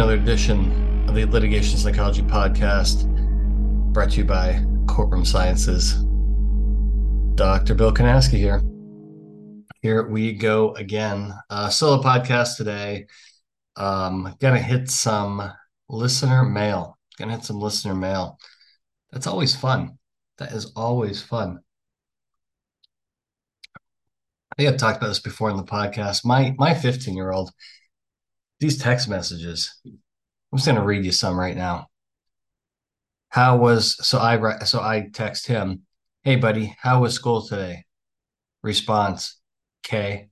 Another edition of the Litigation Psychology Podcast, brought to you by Courtroom Sciences. Dr. Bill Kanasky here. Here we go again. Uh, solo podcast today. Um, gonna hit some listener mail. Gonna hit some listener mail. That's always fun. That is always fun. I think I've talked about this before in the podcast. My my 15 year old these text messages. I'm just going to read you some right now. How was so I so I text him, "Hey buddy, how was school today?" Response, K.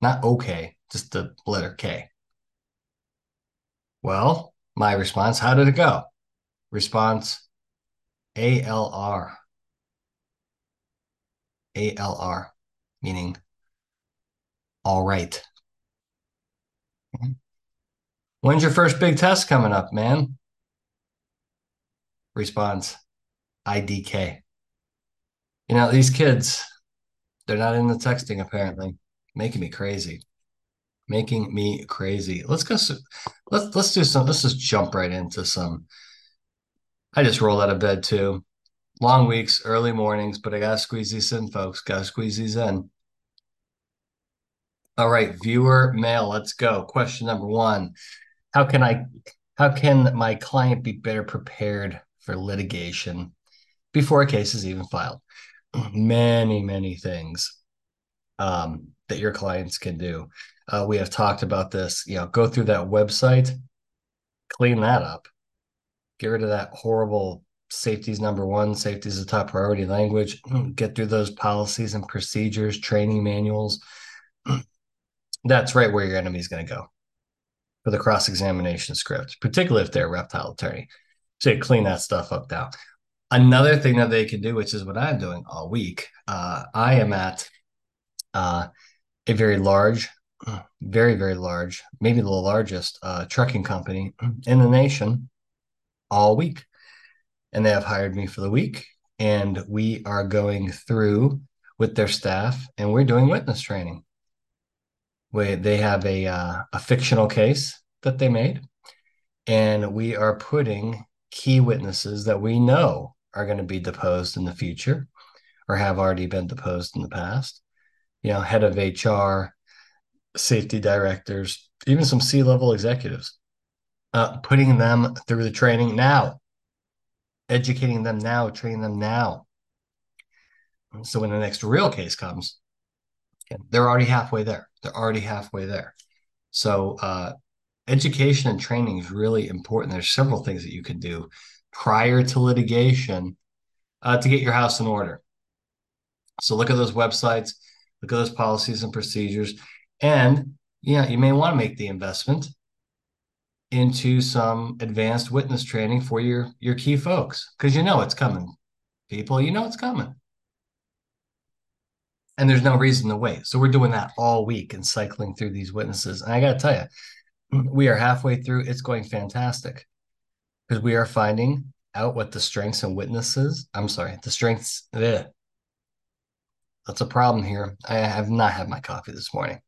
Not okay, just the letter K. Well, my response, how did it go? Response, ALR. ALR, meaning all right. When's your first big test coming up, man? Response IDK. You know, these kids, they're not in the texting apparently, making me crazy. Making me crazy. Let's go. Let's let's do some. Let's just jump right into some. I just roll out of bed too. Long weeks, early mornings, but I gotta squeeze these in, folks. Gotta squeeze these in. All right, viewer mail. Let's go. Question number one: How can I? How can my client be better prepared for litigation before a case is even filed? Many, many things um, that your clients can do. Uh, we have talked about this. You know, go through that website, clean that up, get rid of that horrible safety's number one, safety is the top priority language. Get through those policies and procedures, training manuals that's right where your enemy is going to go for the cross examination script, particularly if they're a reptile attorney. So clean that stuff up now. Another thing that they can do, which is what I'm doing all week, uh, I am at uh, a very large, very, very large, maybe the largest uh, trucking company in the nation all week. And they have hired me for the week. And we are going through with their staff and we're doing witness training we, they have a uh, a fictional case that they made, and we are putting key witnesses that we know are going to be deposed in the future, or have already been deposed in the past. You know, head of HR, safety directors, even some C level executives, uh, putting them through the training now, educating them now, training them now. So when the next real case comes, they're already halfway there. They're already halfway there. So uh, education and training is really important. There's several things that you can do prior to litigation uh, to get your house in order. So look at those websites, look at those policies and procedures, and yeah, you may want to make the investment into some advanced witness training for your your key folks because you know it's coming. People, you know it's coming and there's no reason to wait. So we're doing that all week and cycling through these witnesses. And I got to tell you, we are halfway through. It's going fantastic because we are finding out what the strengths and witnesses. I'm sorry, the strengths. Ugh. That's a problem here. I have not had my coffee this morning.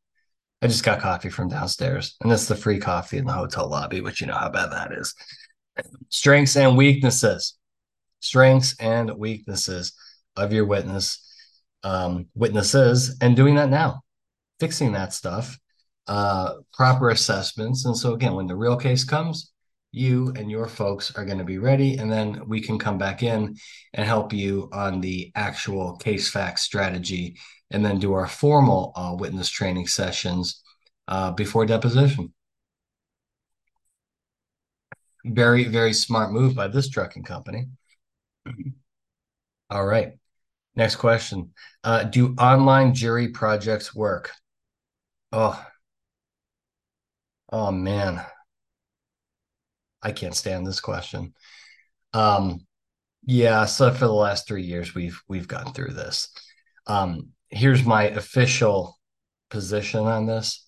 I just got coffee from downstairs, and that's the free coffee in the hotel lobby, which you know how bad that is. Strengths and weaknesses. Strengths and weaknesses of your witness um, witnesses and doing that now, fixing that stuff, uh, proper assessments. And so, again, when the real case comes, you and your folks are going to be ready. And then we can come back in and help you on the actual case fact strategy and then do our formal uh, witness training sessions uh, before deposition. Very, very smart move by this trucking company. All right. Next question. Uh, do online jury projects work? Oh, oh man. I can't stand this question. Um, yeah, so for the last three years we've we've gone through this. Um, here's my official position on this.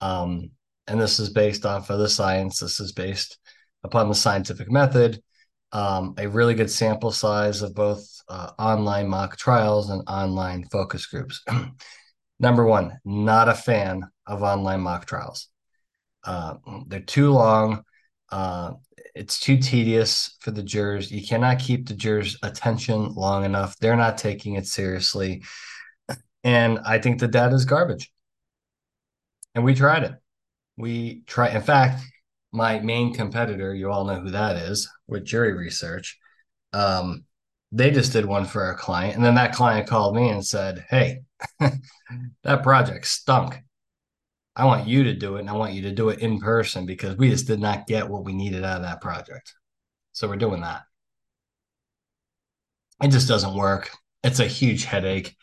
Um, and this is based off of the science. This is based upon the scientific method um, a really good sample size of both uh, online mock trials and online focus groups. Number one, not a fan of online mock trials. Uh, they're too long. Uh, it's too tedious for the jurors. You cannot keep the jurors' attention long enough. They're not taking it seriously. And I think the data is garbage. And we tried it. We try. In fact, my main competitor, you all know who that is, with jury research. Um, they just did one for a client, and then that client called me and said, "Hey, that project stunk. I want you to do it, and I want you to do it in person because we just did not get what we needed out of that project. So we're doing that. It just doesn't work. It's a huge headache.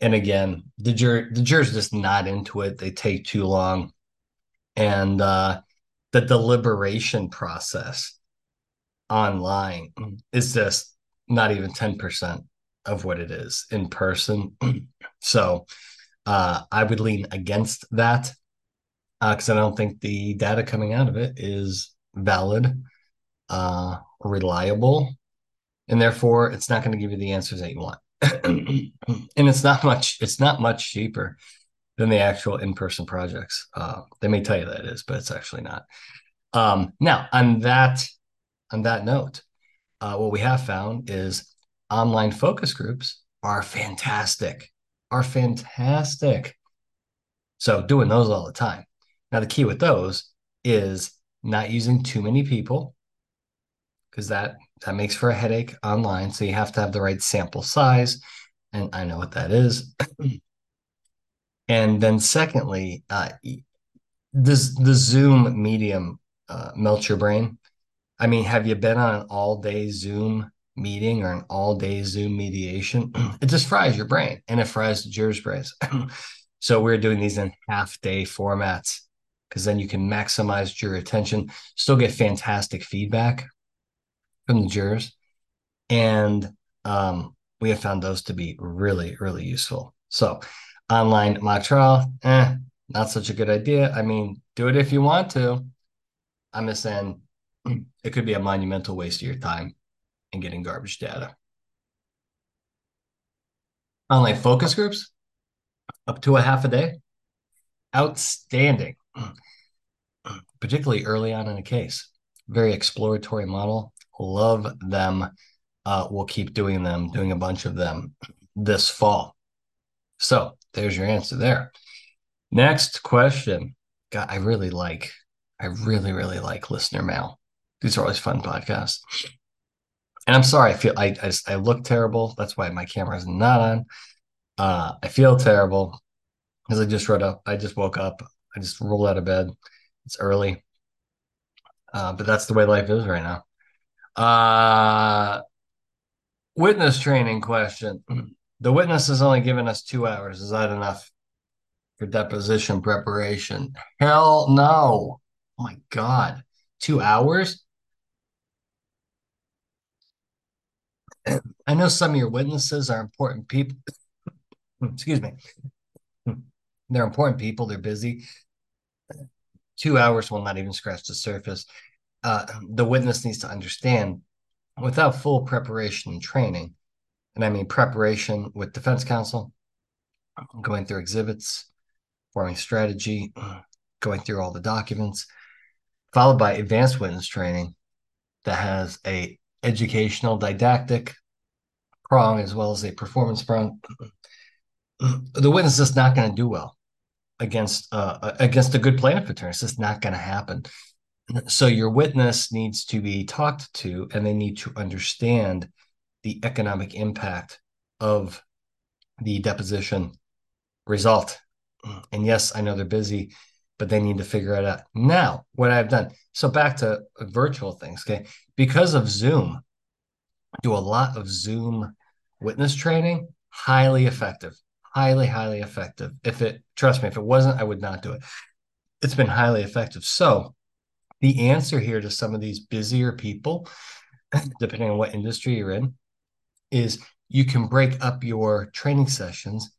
And again, the jur the jurors just not into it. They take too long. And uh, the deliberation process online is just not even 10% of what it is in person. so uh, I would lean against that because uh, I don't think the data coming out of it is valid, uh, reliable, and therefore it's not going to give you the answers that you want. and it's not much. It's not much cheaper than the actual in-person projects. Uh, they may tell you that is, but it's actually not. Um, now, on that on that note, uh, what we have found is online focus groups are fantastic. Are fantastic. So doing those all the time. Now, the key with those is not using too many people because that that makes for a headache online. So you have to have the right sample size, and I know what that is. and then, secondly, uh, does the Zoom medium uh, melt your brain? I mean, have you been on an all day Zoom meeting or an all day Zoom mediation? it just fries your brain, and it fries the jurors' brains. so we're doing these in half day formats because then you can maximize your attention, still get fantastic feedback from the jurors. And um, we have found those to be really, really useful. So, online mock trial, eh, not such a good idea. I mean, do it if you want to. I'm just saying it could be a monumental waste of your time in getting garbage data. Online focus groups, up to a half a day. Outstanding. particularly early on in a case. Very exploratory model. Love them. Uh, we'll keep doing them, doing a bunch of them this fall. So there's your answer there. Next question. God, I really like, I really, really like listener mail. These are always fun podcasts. And I'm sorry, I feel I I, I look terrible. That's why my camera is not on. Uh, I feel terrible because I just wrote up. I just woke up. I just rolled out of bed. It's early, uh, but that's the way life is right now. Uh, witness training question. The witness has only given us two hours. Is that enough for deposition preparation? Hell no. Oh my God. Two hours? I know some of your witnesses are important people. Excuse me. They're important people. They're busy two hours will not even scratch the surface. Uh, the witness needs to understand without full preparation and training, and I mean preparation with defense counsel, going through exhibits, forming strategy, going through all the documents, followed by advanced witness training that has a educational didactic prong as well as a performance prong. The witness is not going to do well against uh, against a good plaintiff attorney. It's just not going to happen. So your witness needs to be talked to, and they need to understand the economic impact of the deposition result. And yes, I know they're busy, but they need to figure it out. Now, what I've done. So back to virtual things. Okay, because of Zoom, I do a lot of Zoom witness training. Highly effective highly, highly effective. If it, trust me, if it wasn't, I would not do it. It's been highly effective. So, the answer here to some of these busier people, depending on what industry you're in, is you can break up your training sessions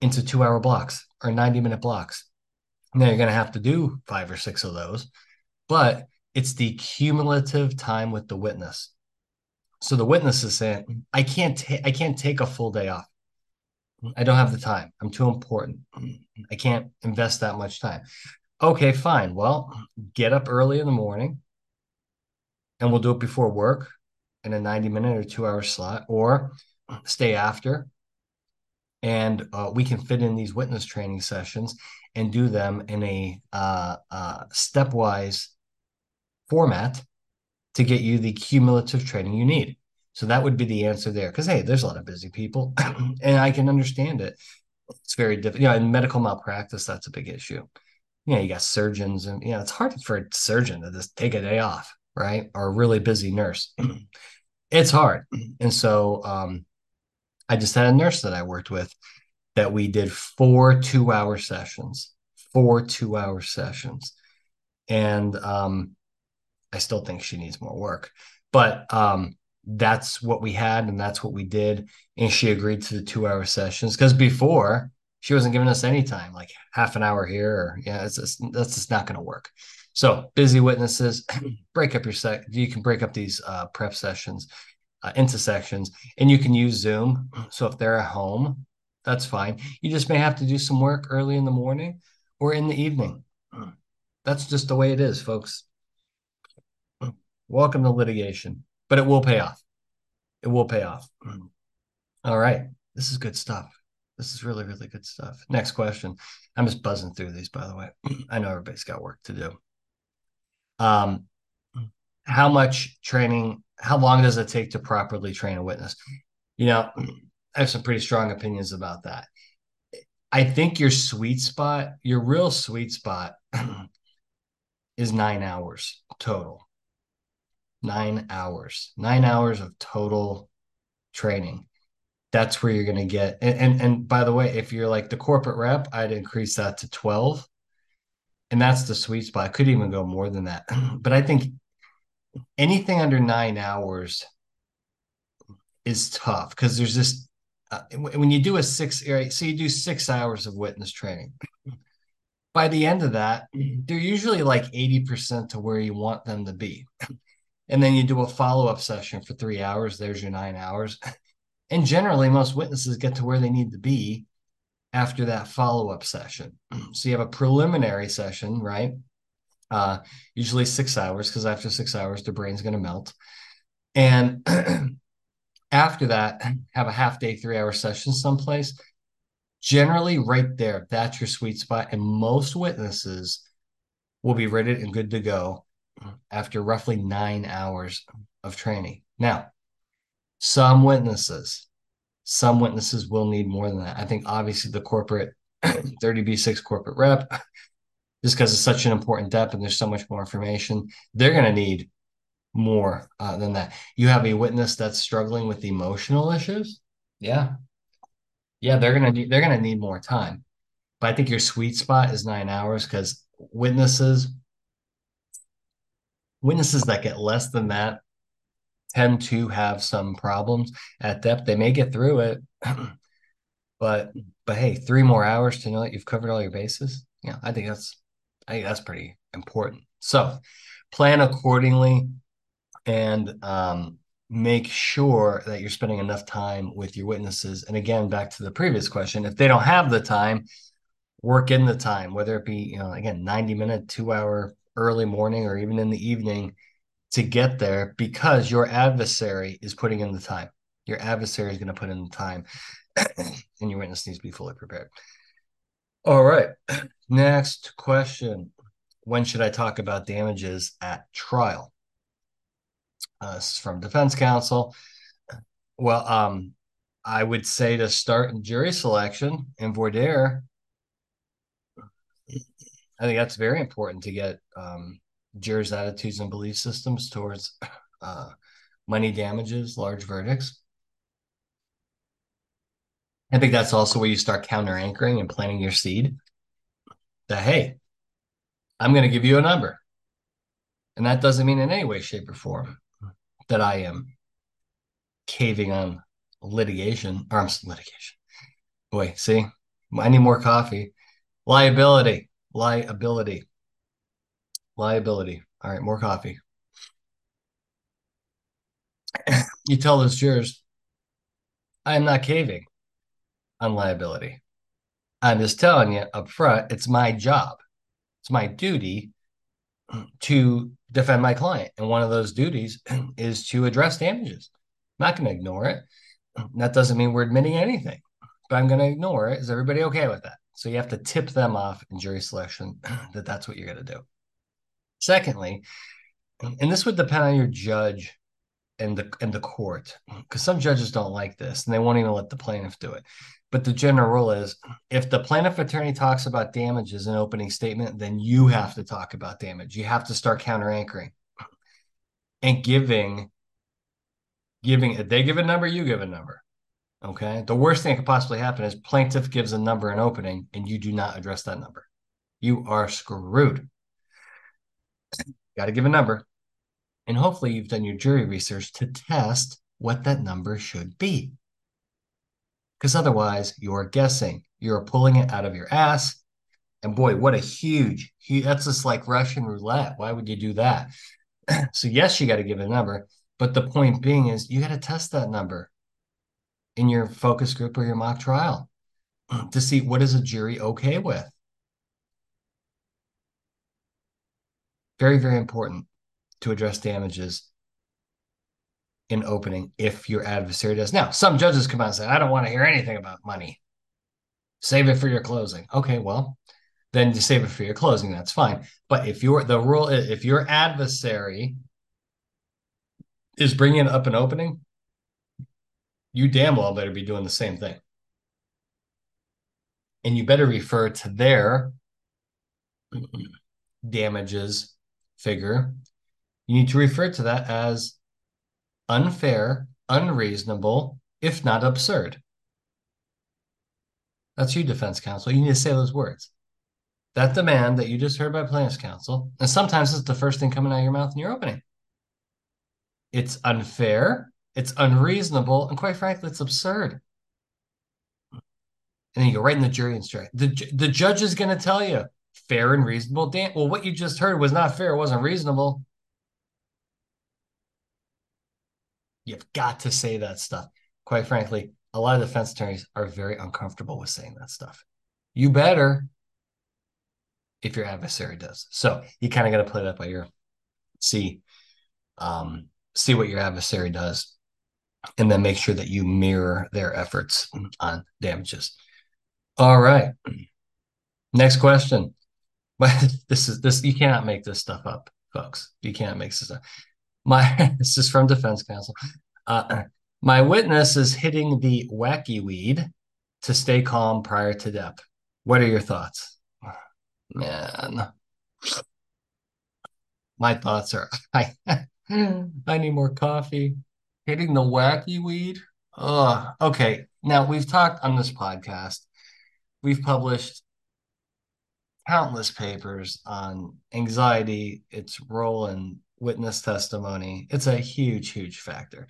into two hour blocks or 90 minute blocks. Now you're going to have to do five or six of those, but it's the cumulative time with the witness. So the witness is saying, I can't take I can't take a full day off. I don't have the time. I'm too important. I can't invest that much time. Okay, fine. Well, get up early in the morning and we'll do it before work in a 90 minute or two hour slot, or stay after. And uh, we can fit in these witness training sessions and do them in a uh, uh, stepwise format to get you the cumulative training you need. So that would be the answer there. Because hey, there's a lot of busy people, and I can understand it. It's very difficult. You know, in medical malpractice, that's a big issue. You know, you got surgeons, and you know, it's hard for a surgeon to just take a day off, right? Or a really busy nurse. it's hard. And so um, I just had a nurse that I worked with that we did four two hour sessions, four two hour sessions. And um, I still think she needs more work. But um, that's what we had and that's what we did. And she agreed to the two hour sessions because before she wasn't giving us any time, like half an hour here, or yeah, it's just, that's just not going to work. So busy witnesses, break up your sec. You can break up these uh, prep sessions uh, into sections, and you can use Zoom. So if they're at home, that's fine. You just may have to do some work early in the morning or in the evening. That's just the way it is, folks. Welcome to litigation, but it will pay off. It will pay off. All right. This is good stuff. This is really, really good stuff. Next question. I'm just buzzing through these, by the way. I know everybody's got work to do. Um, how much training, how long does it take to properly train a witness? You know, I have some pretty strong opinions about that. I think your sweet spot, your real sweet spot is nine hours total nine hours, nine hours of total training. That's where you're going to get. And, and, and by the way, if you're like the corporate rep, I'd increase that to 12. And that's the sweet spot. I could even go more than that. But I think anything under nine hours is tough because there's this uh, when you do a six so you do six hours of witness training by the end of that they're usually like 80% to where you want them to be and then you do a follow-up session for three hours there's your nine hours and generally most witnesses get to where they need to be after that follow-up session. So you have a preliminary session right? Uh, usually six hours because after six hours the brain's going to melt. And after that have a half day three hour session someplace. Generally right there that's your sweet spot and most witnesses will be ready and good to go after roughly nine hours of training. Now, some witnesses, some witnesses will need more than that. I think obviously the corporate 30B6 corporate rep, just because it's such an important depth and there's so much more information, they're going to need more uh, than that. You have a witness that's struggling with emotional issues. Yeah. Yeah, they're gonna need they're gonna need more time. But I think your sweet spot is nine hours because witnesses witnesses that get less than that tend to have some problems at depth. They may get through it, but but hey, three more hours to know that you've covered all your bases. Yeah, I think that's I think that's pretty important. So plan accordingly and um, make sure that you're spending enough time with your witnesses. And again, back to the previous question, if they don't have the time, work in the time, whether it be, you know, again, 90 minute, two hour early morning or even in the evening to get there because your adversary is putting in the time. Your adversary is going to put in the time, and your witness needs to be fully prepared. All right. Next question When should I talk about damages at trial? Uh, this is from defense counsel. Well, um, I would say to start in jury selection in voir dire I think that's very important to get um, jurors' attitudes and belief systems towards uh, money damages, large verdicts. I think that's also where you start counter anchoring and planting your seed. That hey, I'm going to give you a number, and that doesn't mean in any way, shape, or form that I am caving on litigation or I'm litigation. Boy, see, I need more coffee. Liability liability. Liability. All right, more coffee. you tell those jurors, I am not caving on liability. I'm just telling you up front, it's my job it's my duty to defend my client. And one of those duties is to address damages. I'm not going to ignore it. That doesn't mean we're admitting anything, but I'm going to ignore it. Is everybody okay with that? So you have to tip them off in jury selection that that's what you're going to do. Secondly, and this would depend on your judge and the and the court because some judges don't like this and they won't even let the plaintiff do it. But the general rule is if the plaintiff attorney talks about damages in opening statement, then you have to talk about damage. You have to start counter anchoring and giving giving they give a number, you give a number. Okay. The worst thing that could possibly happen is plaintiff gives a number in opening and you do not address that number. You are screwed. Got to give a number. And hopefully you've done your jury research to test what that number should be. Because otherwise, you're guessing. You're pulling it out of your ass. And boy, what a huge, huge that's just like Russian roulette. Why would you do that? so, yes, you got to give a number. But the point being is you got to test that number in your focus group or your mock trial to see what is a jury okay with. Very, very important to address damages in opening if your adversary does. Now, some judges come out and say, I don't want to hear anything about money. Save it for your closing. Okay, well, then you save it for your closing. That's fine. But if your the rule if your adversary is bringing up an opening, you damn well better be doing the same thing. And you better refer to their damages figure. You need to refer to that as unfair, unreasonable, if not absurd. That's you, defense counsel. You need to say those words. That demand that you just heard by plaintiff's counsel, and sometimes it's the first thing coming out of your mouth in your opening. It's unfair, it's unreasonable, and quite frankly, it's absurd. And then you go right in the jury instruction. The, the judge is going to tell you fair and reasonable. Dan, well, what you just heard was not fair, it wasn't reasonable. You've got to say that stuff. Quite frankly, a lot of defense attorneys are very uncomfortable with saying that stuff. You better if your adversary does. So you kind of got to play that by ear. See, um, see what your adversary does, and then make sure that you mirror their efforts on damages. All right. Next question. But this is this you cannot make this stuff up, folks. You can't make this stuff. My this is from defense counsel. Uh, my witness is hitting the wacky weed to stay calm prior to death. What are your thoughts? Man, my thoughts are I I need more coffee. Hitting the wacky weed. Oh, okay. Now we've talked on this podcast. We've published countless papers on anxiety, its role in witness testimony. It's a huge, huge factor.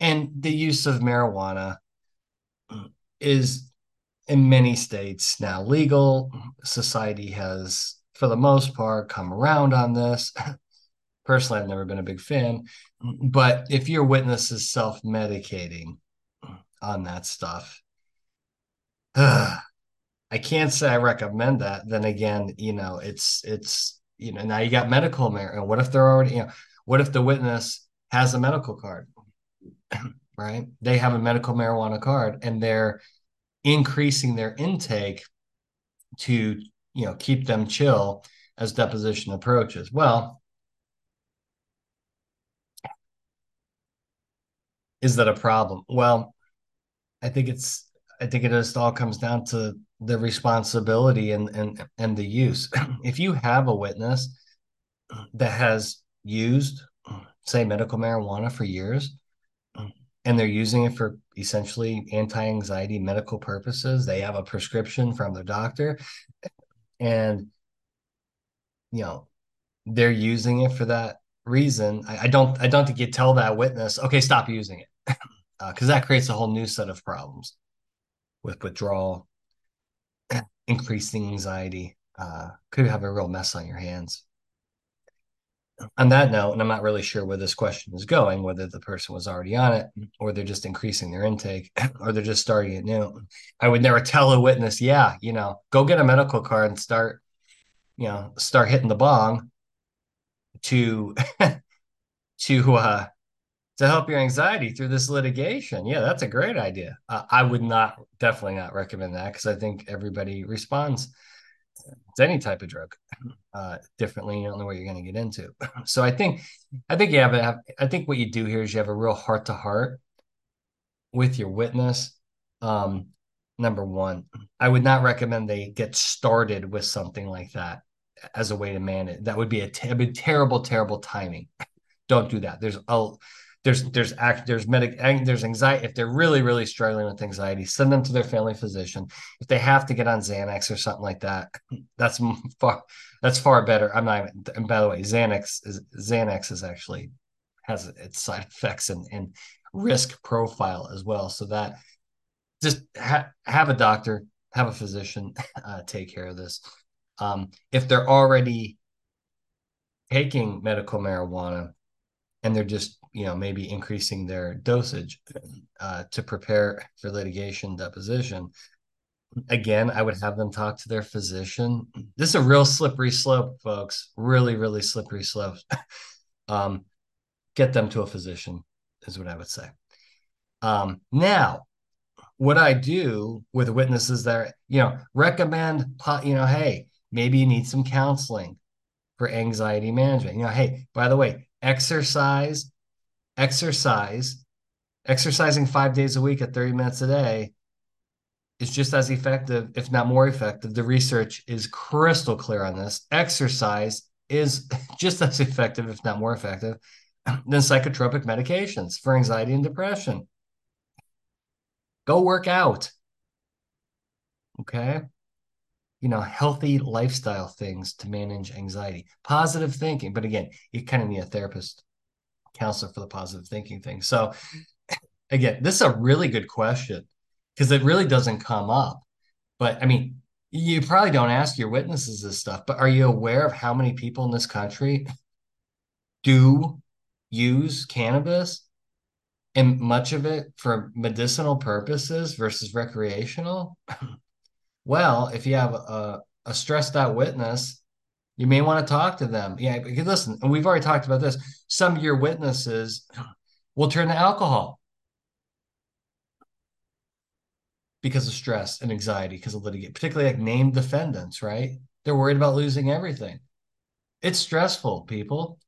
And the use of marijuana is in many states now legal. Society has, for the most part, come around on this. Personally, I've never been a big fan. But if your witness is self medicating on that stuff, I can't say I recommend that. Then again, you know, it's it's you know now you got medical marijuana. What if they're already you know? What if the witness has a medical card, right? They have a medical marijuana card and they're increasing their intake to you know keep them chill as deposition approaches. Well, is that a problem? Well, I think it's I think it just all comes down to the responsibility and and and the use. if you have a witness that has used, say, medical marijuana for years, and they're using it for essentially anti-anxiety medical purposes, they have a prescription from their doctor, and you know they're using it for that reason. I, I don't I don't think you tell that witness, okay, stop using it, because uh, that creates a whole new set of problems with withdrawal increasing anxiety uh, could have a real mess on your hands. on that note, and I'm not really sure where this question is going, whether the person was already on it or they're just increasing their intake or they're just starting it new. I would never tell a witness, yeah, you know, go get a medical card and start, you know, start hitting the bong to to uh to help your anxiety through this litigation. Yeah, that's a great idea. Uh, I would not definitely not recommend that because I think everybody responds to any type of drug uh, differently. You don't know what you're going to get into. So I think, I think you have, a, I think what you do here is you have a real heart to heart with your witness. Um, number one, I would not recommend they get started with something like that as a way to manage. That would be a, be terrible, terrible timing. Don't do that. There's a there's there's act there's medic there's anxiety if they're really really struggling with anxiety send them to their family physician. If they have to get on xanax or something like that that's far that's far better. I'm not and by the way xanax is xanax is actually has its side effects and, and risk profile as well. So that just ha- have a doctor have a physician uh, take care of this. Um, if they're already taking medical marijuana and they're just you know maybe increasing their dosage uh, to prepare for litigation deposition. Again i would have them talk to their physician. This is a real slippery slope folks. Really really slippery slope. Um, get them to a physician is what i would say. Um, now what i do with witnesses that you know recommend you know hey maybe you need some counseling for anxiety management. You know hey by the way exercise exercise, exercising five days a week at 30 minutes a day is just as effective, if not more effective. The research is crystal clear on this. Exercise is just as effective, if not more effective, than psychotropic medications for anxiety and depression. Go work out. Okay. You know, healthy lifestyle things to manage anxiety, positive thinking. But again, you kind of need a therapist counselor for the positive thinking thing. So again, this is a really good question because it really doesn't come up. But I mean, you probably don't ask your witnesses this stuff, but are you aware of how many people in this country do use cannabis and much of it for medicinal purposes versus recreational? well, if you have a, a stressed out witness you may want to talk to them. Yeah, because listen, and we've already talked about this. Some of your witnesses will turn to alcohol because of stress and anxiety, because of litigation, particularly like named defendants, right? They're worried about losing everything. It's stressful, people.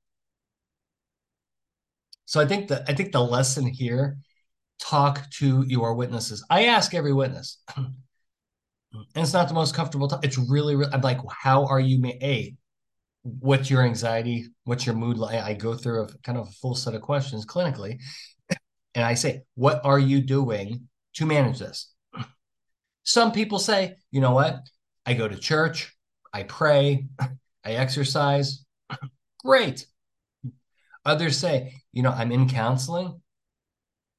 So I think that I think the lesson here, talk to your witnesses. I ask every witness. And it's not the most comfortable time. It's really, really, I'm like, how are you? A, what's your anxiety? What's your mood like? I go through a kind of a full set of questions clinically, and I say, what are you doing to manage this? Some people say, you know what? I go to church, I pray, I exercise. Great. Others say, you know, I'm in counseling.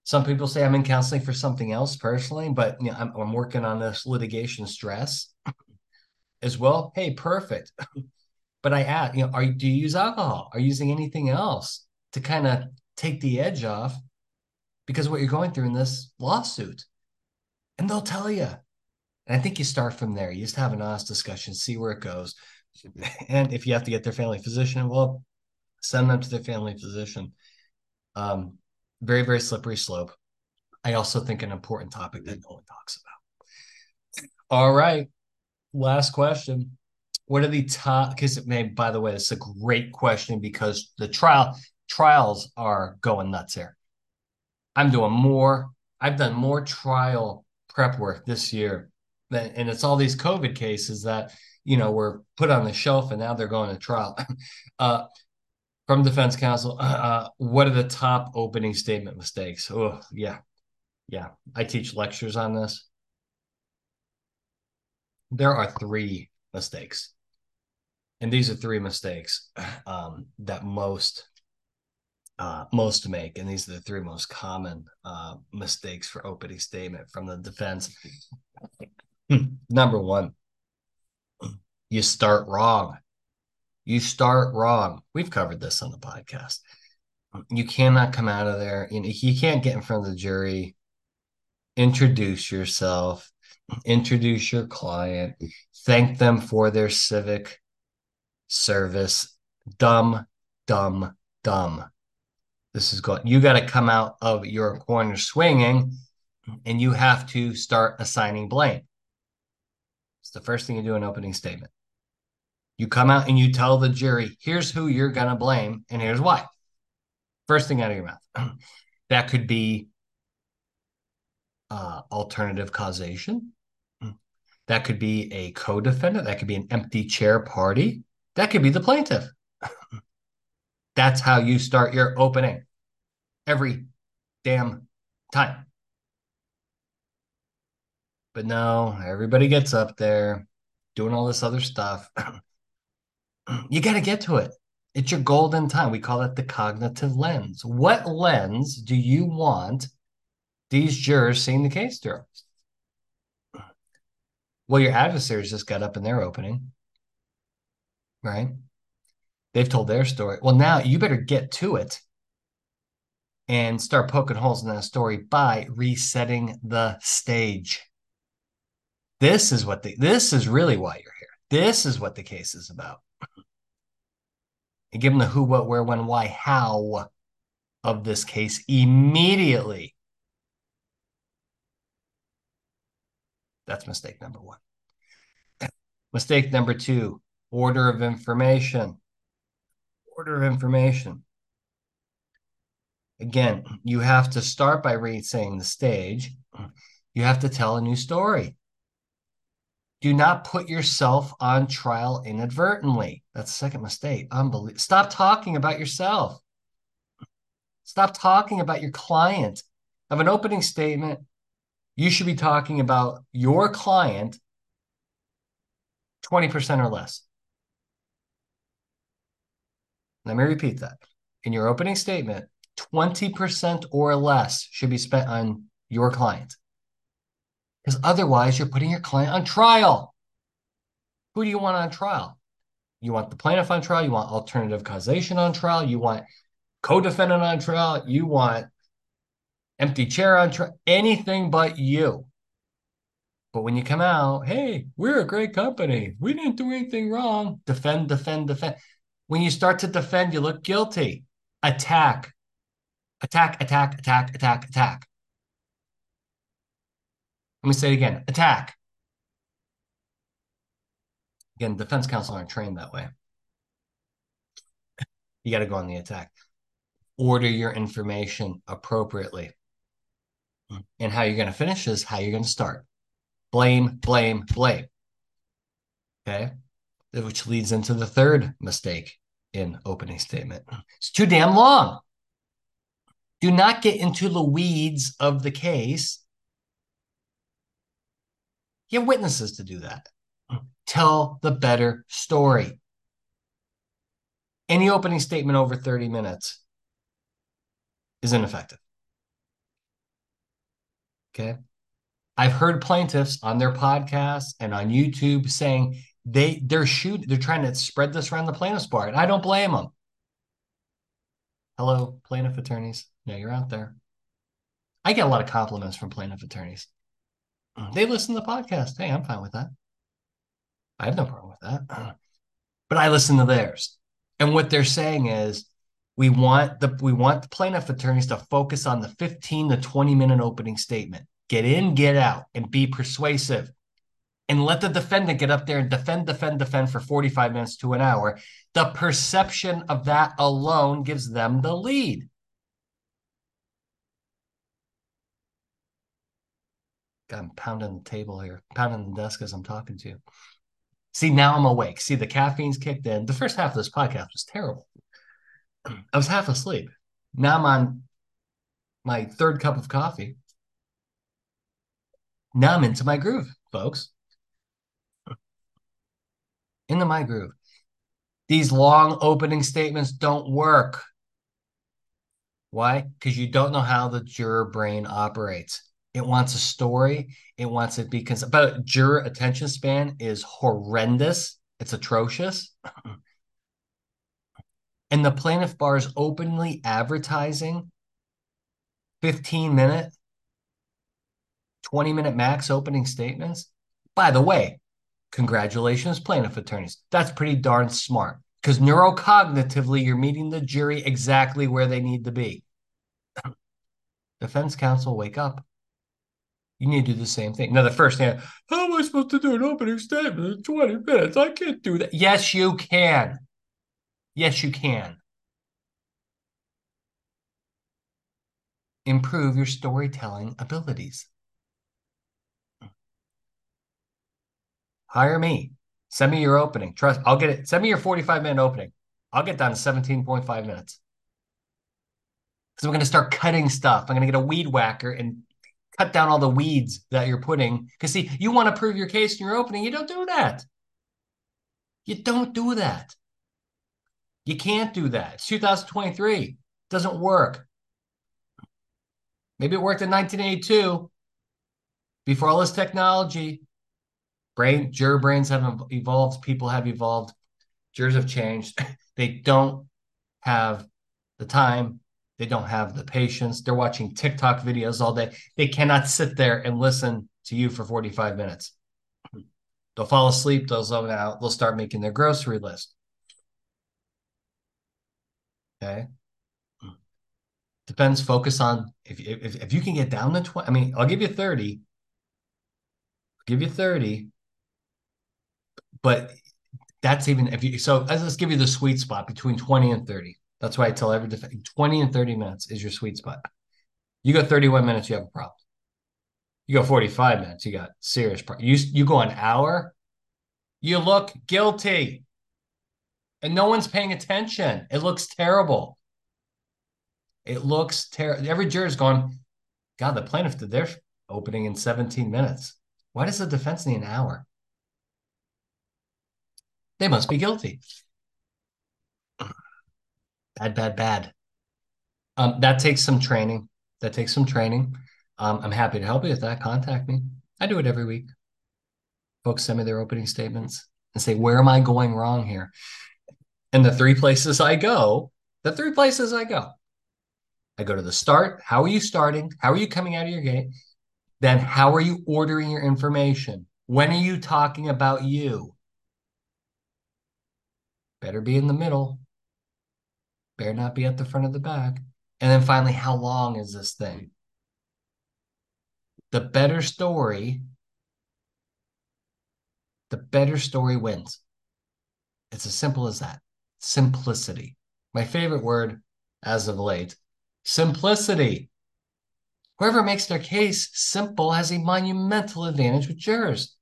Some people say I'm in counseling for something else personally, but you know, I'm, I'm working on this litigation stress as well. Hey, perfect. but I ask, you know, are do you use alcohol? Are you using anything else to kind of take the edge off because what you're going through in this lawsuit? And they'll tell you. And I think you start from there. You just have an honest discussion, see where it goes. And if you have to get their family physician well, send them to their family physician. Um, very, very slippery slope. I also think an important topic that no one talks about. All right. Last question. What are the top? Because it may, by the way, it's a great question because the trial trials are going nuts here. I'm doing more. I've done more trial prep work this year than, and it's all these COVID cases that you know were put on the shelf and now they're going to trial. uh, from defense counsel, uh, uh, what are the top opening statement mistakes? Oh, yeah. Yeah. I teach lectures on this. There are three mistakes. And these are three mistakes um, that most uh, most make, and these are the three most common uh, mistakes for opening statement from the defense. Number one, you start wrong. You start wrong. We've covered this on the podcast. You cannot come out of there. You know, you can't get in front of the jury, introduce yourself, introduce your client, thank them for their civic service. Dumb, dumb, dumb. This is going, you got to come out of your corner swinging and you have to start assigning blame. It's the first thing you do in opening statement. You come out and you tell the jury, here's who you're going to blame and here's why. First thing out of your mouth. that could be uh, alternative causation. That could be a co defendant. That could be an empty chair party. That could be the plaintiff. That's how you start your opening every damn time. But no, everybody gets up there doing all this other stuff. You got to get to it. It's your golden time. We call it the cognitive lens. What lens do you want these jurors seeing the case through? Well, your adversaries just got up in their opening, right? They've told their story. Well, now you better get to it and start poking holes in that story by resetting the stage. This is what the this is really why you're here. This is what the case is about. And give them the who, what, where, when, why, how of this case immediately. That's mistake number one. Mistake number two order of information. Order of information. Again, you have to start by resetting the stage. You have to tell a new story. Do not put yourself on trial inadvertently. That's the second mistake. Unbelievable. Stop talking about yourself. Stop talking about your client. Of an opening statement, you should be talking about your client 20% or less. Let me repeat that. In your opening statement, 20% or less should be spent on your client. Because otherwise, you're putting your client on trial. Who do you want on trial? You want the plaintiff on trial. You want alternative causation on trial. You want co defendant on trial. You want empty chair on trial. Anything but you. But when you come out, hey, we're a great company. We didn't do anything wrong. Defend, defend, defend. When you start to defend, you look guilty. Attack, attack, attack, attack, attack, attack. Let me say it again attack. Again, defense counsel aren't trained that way. You got to go on the attack. Order your information appropriately. And how you're going to finish is how you're going to start. Blame, blame, blame. Okay. Which leads into the third mistake in opening statement. It's too damn long. Do not get into the weeds of the case. Have witnesses to do that. Tell the better story. Any opening statement over 30 minutes is ineffective. Okay. I've heard plaintiffs on their podcasts and on YouTube saying they they're shoot they're trying to spread this around the plaintiff's bar, and I don't blame them. Hello, plaintiff attorneys. Yeah, you're out there. I get a lot of compliments from plaintiff attorneys. Mm-hmm. They listen to the podcast. Hey, I'm fine with that. I have no problem with that. But I listen to theirs. And what they're saying is we want the we want the plaintiff attorneys to focus on the 15 to 20 minute opening statement. Get in, get out, and be persuasive. And let the defendant get up there and defend, defend, defend for 45 minutes to an hour. The perception of that alone gives them the lead. I'm pounding the table here, pounding the desk as I'm talking to you. See, now I'm awake. See, the caffeine's kicked in. The first half of this podcast was terrible. I was half asleep. Now I'm on my third cup of coffee. Now I'm into my groove, folks. Into my groove. These long opening statements don't work. Why? Because you don't know how the juror brain operates. It wants a story. It wants it because but juror attention span is horrendous. It's atrocious. and the plaintiff bar is openly advertising 15 minute, 20 minute max opening statements. By the way, congratulations, plaintiff attorneys. That's pretty darn smart because neurocognitively, you're meeting the jury exactly where they need to be. Defense counsel, wake up. You need to do the same thing. Now, the first thing, how am I supposed to do an opening statement in 20 minutes? I can't do that. Yes, you can. Yes, you can. Improve your storytelling abilities. Hire me. Send me your opening. Trust, I'll get it. Send me your 45 minute opening. I'll get down to 17.5 minutes. Because I'm going to start cutting stuff. I'm going to get a weed whacker and cut down all the weeds that you're putting. Because, see, you want to prove your case in your opening. You don't do that. You don't do that. You can't do that. It's 2023. It doesn't work. Maybe it worked in 1982 before all this technology. Brain, juror brains have evolved. People have evolved. Jurors have changed. They don't have the time. They don't have the patience. They're watching TikTok videos all day. They cannot sit there and listen to you for 45 minutes. They'll fall asleep. They'll zone out. They'll start making their grocery list. Okay. Depends. Focus on if if if you can get down to 20. I mean, I'll give you 30. I'll give you 30. But that's even if you so let's give you the sweet spot between 20 and 30. That's why I tell every defense 20 and 30 minutes is your sweet spot. You go 31 minutes, you have a problem. You go 45 minutes, you got serious problem. You you go an hour, you look guilty. And no one's paying attention. It looks terrible. It looks terrible. Every juror's going, God, the plaintiff did their opening in 17 minutes. Why does the defense need an hour? They must be guilty. Bad, bad, bad. Um, that takes some training. That takes some training. Um, I'm happy to help you with that. Contact me. I do it every week. Folks send me their opening statements and say, where am I going wrong here? And the three places I go, the three places I go, I go to the start. How are you starting? How are you coming out of your gate? Then how are you ordering your information? When are you talking about you? Better be in the middle. Better not be at the front of the back. And then finally, how long is this thing? The better story, the better story wins. It's as simple as that. Simplicity. My favorite word as of late simplicity. Whoever makes their case simple has a monumental advantage with jurors.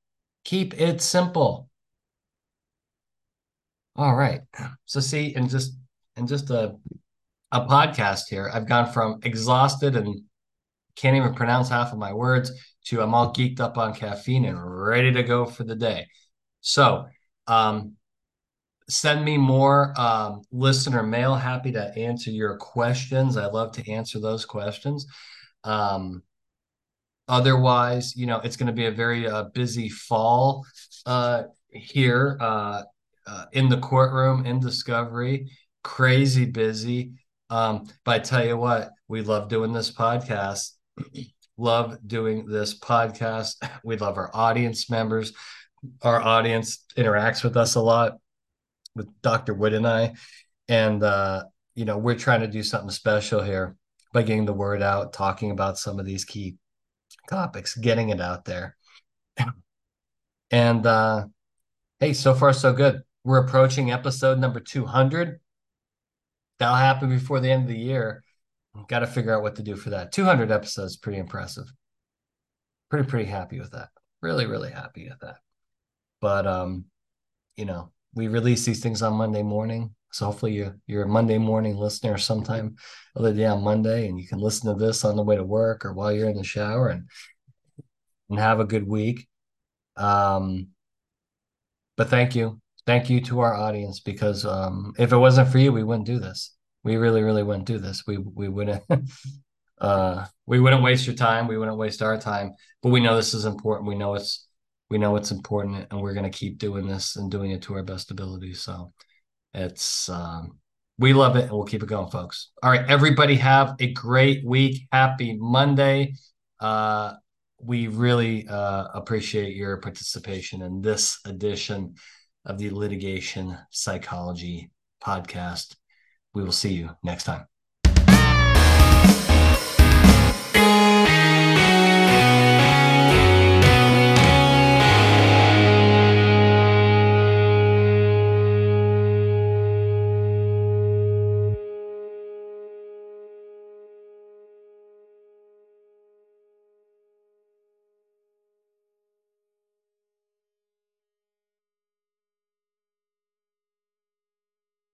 Keep it simple. All right. So see, and just and just a a podcast here, I've gone from exhausted and can't even pronounce half of my words to I'm all geeked up on caffeine and ready to go for the day. So um send me more um, listener mail. Happy to answer your questions. I love to answer those questions. Um, otherwise, you know, it's going to be a very uh, busy fall uh, here uh, uh, in the courtroom in Discovery. Crazy busy. Um, but I tell you what, we love doing this podcast. love doing this podcast. We love our audience members. Our audience interacts with us a lot with Dr. Wood and I. And, uh, you know, we're trying to do something special here by getting the word out, talking about some of these key topics, getting it out there. and, uh, hey, so far, so good. We're approaching episode number 200. That'll happen before the end of the year. Got to figure out what to do for that. 200 episodes, pretty impressive. Pretty, pretty happy with that. Really, really happy with that. But, um, you know, we release these things on Monday morning. So hopefully you you're a Monday morning listener sometime other day on Monday, and you can listen to this on the way to work or while you're in the shower and and have a good week. Um, but thank you, thank you to our audience because um, if it wasn't for you, we wouldn't do this. We really, really wouldn't do this. We we wouldn't uh, we wouldn't waste your time. We wouldn't waste our time. But we know this is important. We know it's we know it's important, and we're gonna keep doing this and doing it to our best ability. So it's um, we love it, and we'll keep it going, folks. All right, everybody, have a great week. Happy Monday. Uh, we really uh, appreciate your participation in this edition of the Litigation Psychology Podcast. We will see you next time.